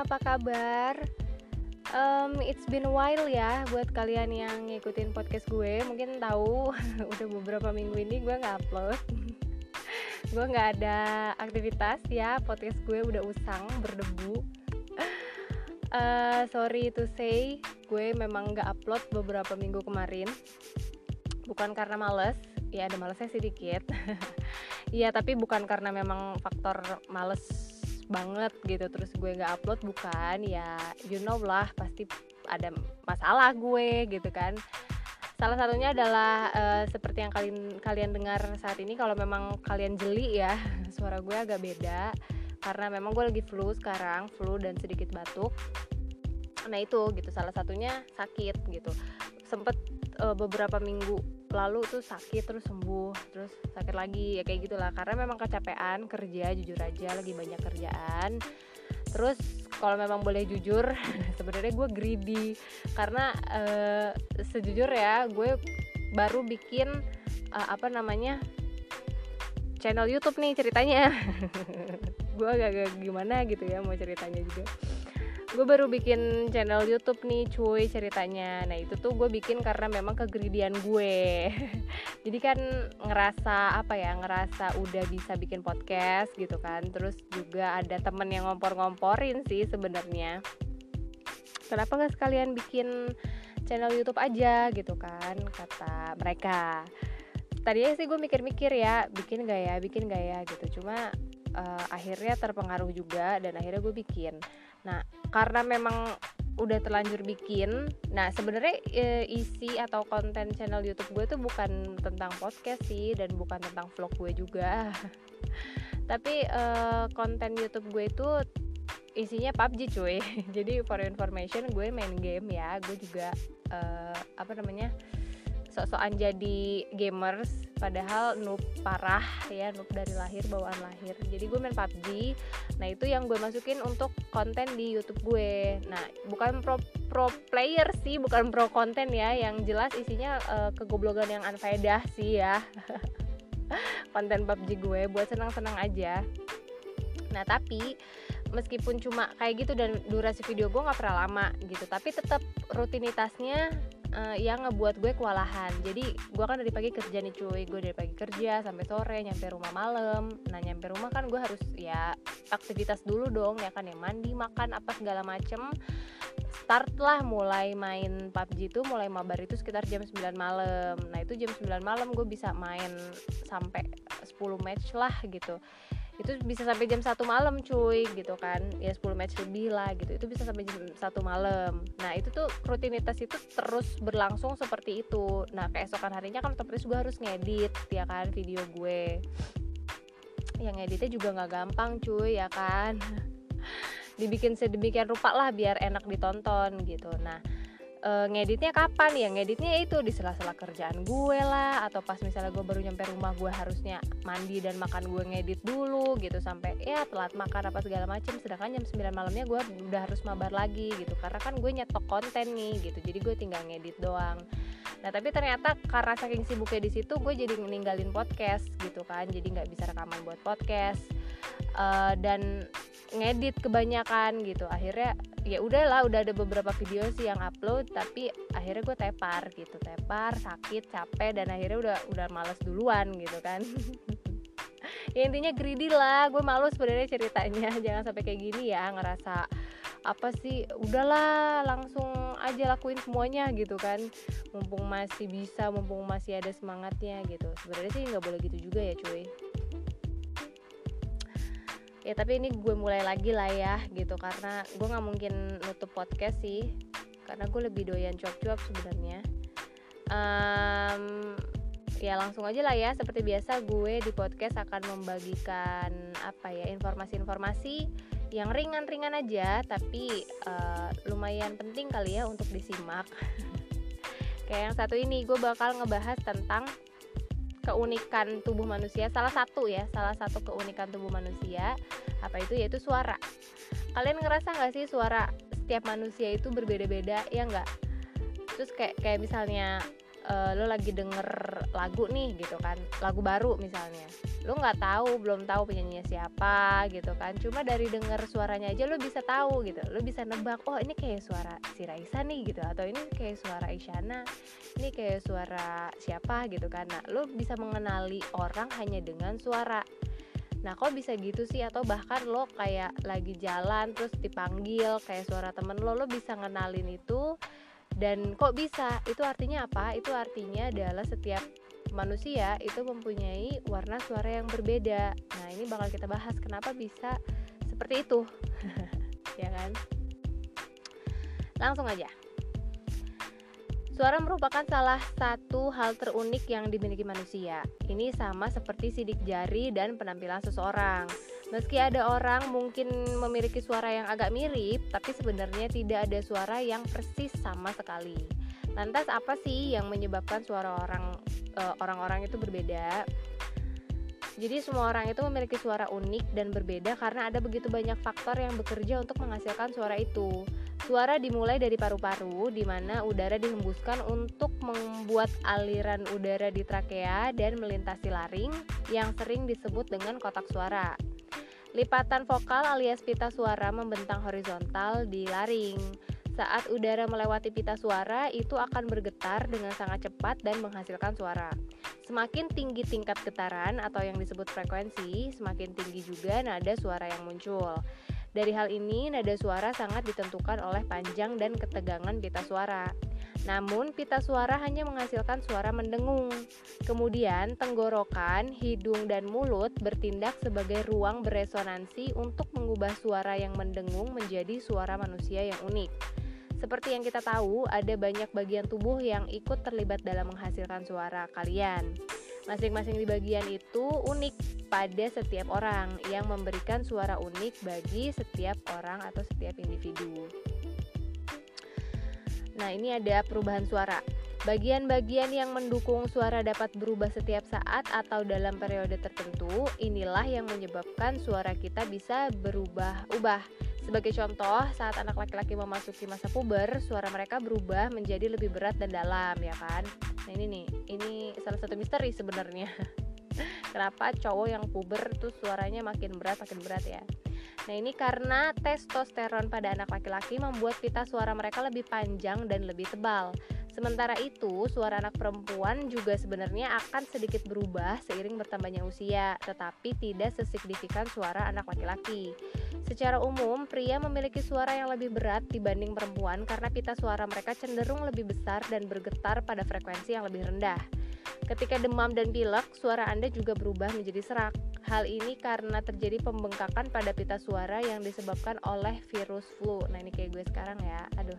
apa kabar? Um, it's been a while ya buat kalian yang ngikutin podcast gue. Mungkin tahu udah beberapa minggu ini gue nggak upload. Gue nggak ada aktivitas ya, podcast gue udah usang, berdebu. Uh, Sorry to say, gue memang nggak upload beberapa minggu kemarin. Bukan karena males, ya ada malesnya sedikit. Iya tapi bukan karena memang faktor males banget gitu terus gue nggak upload bukan ya you know lah pasti ada masalah gue gitu kan. Salah satunya adalah uh, seperti yang kalian kalian dengar saat ini kalau memang kalian jeli ya suara gue agak beda karena memang gue lagi flu sekarang flu dan sedikit batuk. Nah itu gitu salah satunya sakit gitu. Sempet uh, beberapa minggu lalu tuh sakit terus sembuh terus sakit lagi ya kayak gitulah. Karena memang kecapean kerja jujur aja lagi banyak kerjaan. Terus kalau memang boleh jujur sebenarnya gue greedy. Karena uh, sejujur ya gue baru bikin uh, apa namanya channel YouTube nih ceritanya. Gue agak-agak gimana gitu ya mau ceritanya juga gue baru bikin channel YouTube nih cuy ceritanya. Nah itu tuh gue bikin karena memang kegridian gue. Jadi kan ngerasa apa ya ngerasa udah bisa bikin podcast gitu kan. Terus juga ada temen yang ngompor-ngomporin sih sebenarnya. Kenapa nggak sekalian bikin channel YouTube aja gitu kan kata mereka. Tadinya sih gue mikir-mikir ya bikin gak ya bikin gak ya gitu. Cuma uh, akhirnya terpengaruh juga dan akhirnya gue bikin Nah, karena memang udah terlanjur bikin, nah sebenarnya e, isi atau konten channel YouTube gue tuh bukan tentang podcast sih dan bukan tentang vlog gue juga. Tapi e, konten YouTube gue itu isinya PUBG cuy. Jadi for information gue main game ya, gue juga e, apa namanya? Sok-sokan jadi gamers padahal noob parah ya noob dari lahir bawaan lahir. Jadi gue main PUBG. Nah itu yang gue masukin untuk konten di YouTube gue. Nah bukan pro pro player sih bukan pro konten ya. Yang jelas isinya uh, kegoblogan yang unfaedah sih ya. Konten PUBG gue buat senang-senang aja. Nah tapi meskipun cuma kayak gitu dan durasi video gue nggak pernah lama gitu tapi tetap rutinitasnya uh, yang ngebuat gue kewalahan. Jadi gue kan dari pagi kerja nih cuy. Gue dari pagi kerja sampai sore nyampe rumah malam. Nah nyampe rumah kan gue harus ya aktivitas dulu dong ya kan ya. Mandi makan apa segala macem. Start lah mulai main PUBG itu mulai mabar itu sekitar jam 9 malam. Nah itu jam 9 malam gue bisa main sampai 10 match lah gitu itu bisa sampai jam satu malam cuy gitu kan. Ya 10 match lebih lah gitu. Itu bisa sampai jam satu malam. Nah itu tuh rutinitas itu terus berlangsung seperti itu. Nah keesokan harinya kan otomatis gue harus ngedit ya kan video gue. Yang editnya juga nggak gampang cuy ya kan. Dibikin sedemikian rupa lah biar enak ditonton gitu. Nah uh, ngeditnya kapan ya? Ngeditnya itu di sela-sela kerjaan gue lah atau pas misalnya gue baru nyampe rumah gue harusnya mandi dan makan gue ngedit dulu gitu sampai ya telat makan apa segala macem. Sedangkan jam 9 malamnya gue udah harus mabar lagi gitu karena kan gue nyetok konten nih gitu jadi gue tinggal ngedit doang. Nah tapi ternyata karena saking sibuknya di situ gue jadi ninggalin podcast gitu kan jadi nggak bisa rekaman buat podcast. Uh, dan ngedit kebanyakan gitu. Akhirnya ya udahlah udah ada beberapa video sih yang upload tapi akhirnya gue tepar gitu. Tepar sakit capek dan akhirnya udah udah males duluan gitu kan. Ya intinya greedy lah gue malu sebenarnya ceritanya. Jangan sampai kayak gini ya ngerasa apa sih udahlah langsung aja lakuin semuanya gitu kan. Mumpung masih bisa mumpung masih ada semangatnya gitu. Sebenarnya sih nggak boleh gitu juga ya cuy ya tapi ini gue mulai lagi lah ya gitu. Karena gue nggak mungkin nutup podcast sih. Karena gue lebih doyan cuap-cuap sebenarnya. Um, ya langsung aja lah ya. Seperti biasa gue di podcast akan membagikan apa ya informasi-informasi yang ringan-ringan aja tapi uh, lumayan penting kali ya untuk disimak. Kayak yang satu ini gue bakal ngebahas tentang keunikan tubuh manusia salah satu ya salah satu keunikan tubuh manusia apa itu? Yaitu suara. Kalian ngerasa nggak sih suara setiap manusia itu berbeda-beda ya nggak? Terus kayak kayak misalnya uh, lo lagi denger lagu nih gitu kan lagu baru misalnya. Lo nggak tahu belum tahu penyanyinya siapa gitu kan. Cuma dari denger suaranya aja lo bisa tahu gitu. Lo bisa nebak oh ini kayak suara si Raisa nih gitu. Atau ini kayak suara Isyana ini kayak suara siapa gitu kan. Nah lo bisa mengenali orang hanya dengan suara. Nah kok bisa gitu sih? Atau bahkan lo kayak lagi jalan terus dipanggil kayak suara temen lo lo bisa ngenalin itu dan kok bisa? Itu artinya apa? Itu artinya adalah setiap manusia itu mempunyai warna suara yang berbeda. Nah ini bakal kita bahas kenapa bisa seperti itu. Ya kan? Langsung aja Suara merupakan salah satu hal terunik yang dimiliki manusia. Ini sama seperti sidik jari dan penampilan seseorang. Meski ada orang mungkin memiliki suara yang agak mirip, tapi sebenarnya tidak ada suara yang persis sama sekali. Lantas apa sih yang menyebabkan suara uh, orang-orang itu berbeda? Jadi semua orang itu memiliki suara unik dan berbeda karena ada begitu banyak faktor yang bekerja untuk menghasilkan suara itu. Suara dimulai dari paru-paru, di mana udara dihembuskan untuk membuat aliran udara di trakea dan melintasi laring, yang sering disebut dengan kotak suara. Lipatan vokal alias pita suara membentang horizontal di laring. Saat udara melewati pita suara, itu akan bergetar dengan sangat cepat dan menghasilkan suara. Semakin tinggi tingkat getaran atau yang disebut frekuensi, semakin tinggi juga nada suara yang muncul. Dari hal ini, nada suara sangat ditentukan oleh panjang dan ketegangan pita suara. Namun, pita suara hanya menghasilkan suara mendengung. Kemudian, tenggorokan, hidung, dan mulut bertindak sebagai ruang beresonansi untuk mengubah suara yang mendengung menjadi suara manusia yang unik. Seperti yang kita tahu, ada banyak bagian tubuh yang ikut terlibat dalam menghasilkan suara kalian. Masing-masing di bagian itu unik pada setiap orang yang memberikan suara unik bagi setiap orang atau setiap individu. Nah, ini ada perubahan suara. Bagian-bagian yang mendukung suara dapat berubah setiap saat atau dalam periode tertentu, inilah yang menyebabkan suara kita bisa berubah-ubah. Sebagai contoh, saat anak laki-laki memasuki masa puber, suara mereka berubah menjadi lebih berat dan dalam, ya kan? Nah, ini nih, ini salah satu misteri sebenarnya. Kenapa cowok yang puber tuh suaranya makin berat, makin berat ya? Nah, ini karena testosteron pada anak laki-laki membuat pita suara mereka lebih panjang dan lebih tebal. Sementara itu, suara anak perempuan juga sebenarnya akan sedikit berubah seiring bertambahnya usia, tetapi tidak sesignifikan suara anak laki-laki. Secara umum, pria memiliki suara yang lebih berat dibanding perempuan karena pita suara mereka cenderung lebih besar dan bergetar pada frekuensi yang lebih rendah. Ketika demam dan pilek, suara Anda juga berubah menjadi serak. Hal ini karena terjadi pembengkakan pada pita suara yang disebabkan oleh virus flu. Nah ini kayak gue sekarang ya, aduh,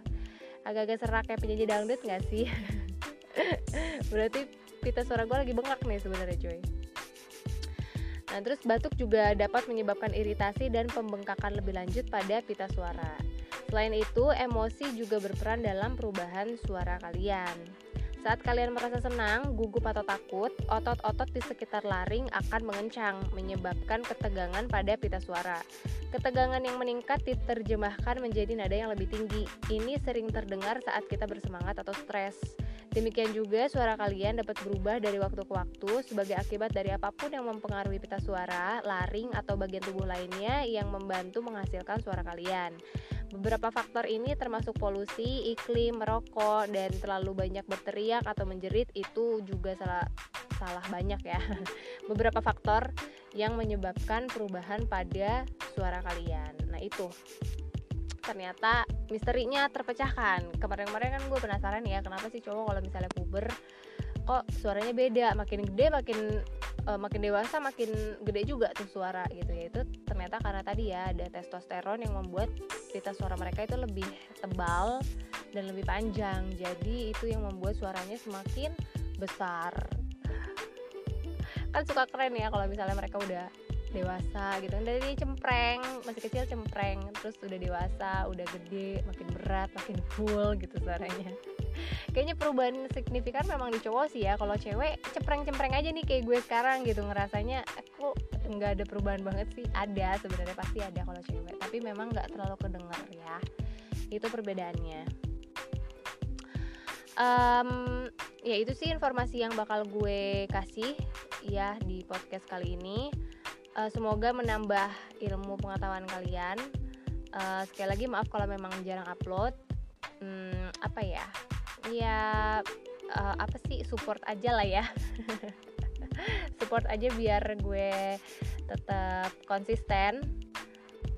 agak-agak serak kayak penyanyi dangdut gak sih? Berarti pita suara gue lagi bengkak nih sebenarnya cuy. Nah, terus batuk juga dapat menyebabkan iritasi dan pembengkakan lebih lanjut pada pita suara. Selain itu, emosi juga berperan dalam perubahan suara kalian. Saat kalian merasa senang, gugup atau takut, otot-otot di sekitar laring akan mengencang, menyebabkan ketegangan pada pita suara. Ketegangan yang meningkat diterjemahkan menjadi nada yang lebih tinggi. Ini sering terdengar saat kita bersemangat atau stres. Demikian juga suara kalian dapat berubah dari waktu ke waktu sebagai akibat dari apa pun yang mempengaruhi pita suara, laring, atau bagian tubuh lainnya yang membantu menghasilkan suara kalian. Beberapa faktor ini termasuk polusi, iklim, merokok, dan terlalu banyak berteriak atau menjerit itu juga salah salah banyak ya. Beberapa faktor yang menyebabkan perubahan pada suara kalian. Nah, itu ternyata misterinya terpecahkan. Kemarin-kemarin kan gue penasaran ya, kenapa sih cowok kalau misalnya puber kok suaranya beda, makin gede makin uh, makin dewasa makin gede juga tuh suara gitu ya. Itu ternyata karena tadi ya ada testosteron yang membuat pita suara mereka itu lebih tebal dan lebih panjang jadi itu yang membuat suaranya semakin besar kan suka keren ya kalau misalnya mereka udah dewasa gitu. Dari cempreng masih kecil cempreng terus udah dewasa udah gede makin berat makin full gitu suaranya. Kayaknya perubahan signifikan memang di cowok sih ya. Kalau cewek cempreng-cempreng aja nih kayak gue sekarang gitu. Ngerasanya aku nggak ada perubahan banget sih. Ada sebenarnya pasti ada kalau cewek. Tapi memang nggak terlalu kedengar ya. Itu perbedaannya. Um, ya itu sih informasi yang bakal gue kasih ya di podcast kali ini uh, semoga menambah ilmu pengetahuan kalian. Uh, sekali lagi maaf kalau memang jarang upload. Hmm, apa ya? Ya uh, apa sih? Support aja lah ya. Support aja biar gue tetap konsisten.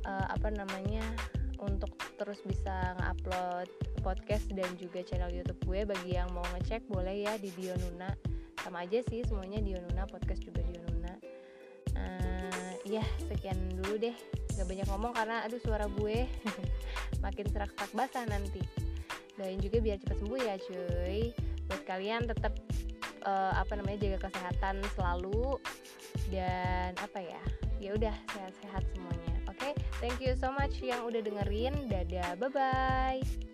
Uh, apa namanya? Untuk terus bisa ngupload podcast dan juga channel YouTube gue. Bagi yang mau ngecek boleh ya di Dionuna. Sama aja sih semuanya Dionuna podcast juga Dionuna. Uh, ya sekian dulu deh. Gak banyak ngomong karena aduh suara gue makin serak-serak basah nanti. Doain juga biar cepat sembuh ya cuy. Buat kalian tetap uh, apa namanya jaga kesehatan selalu dan apa ya ya udah sehat-sehat semuanya. Oke? Okay? thank you so much yang udah dengerin. Dadah bye bye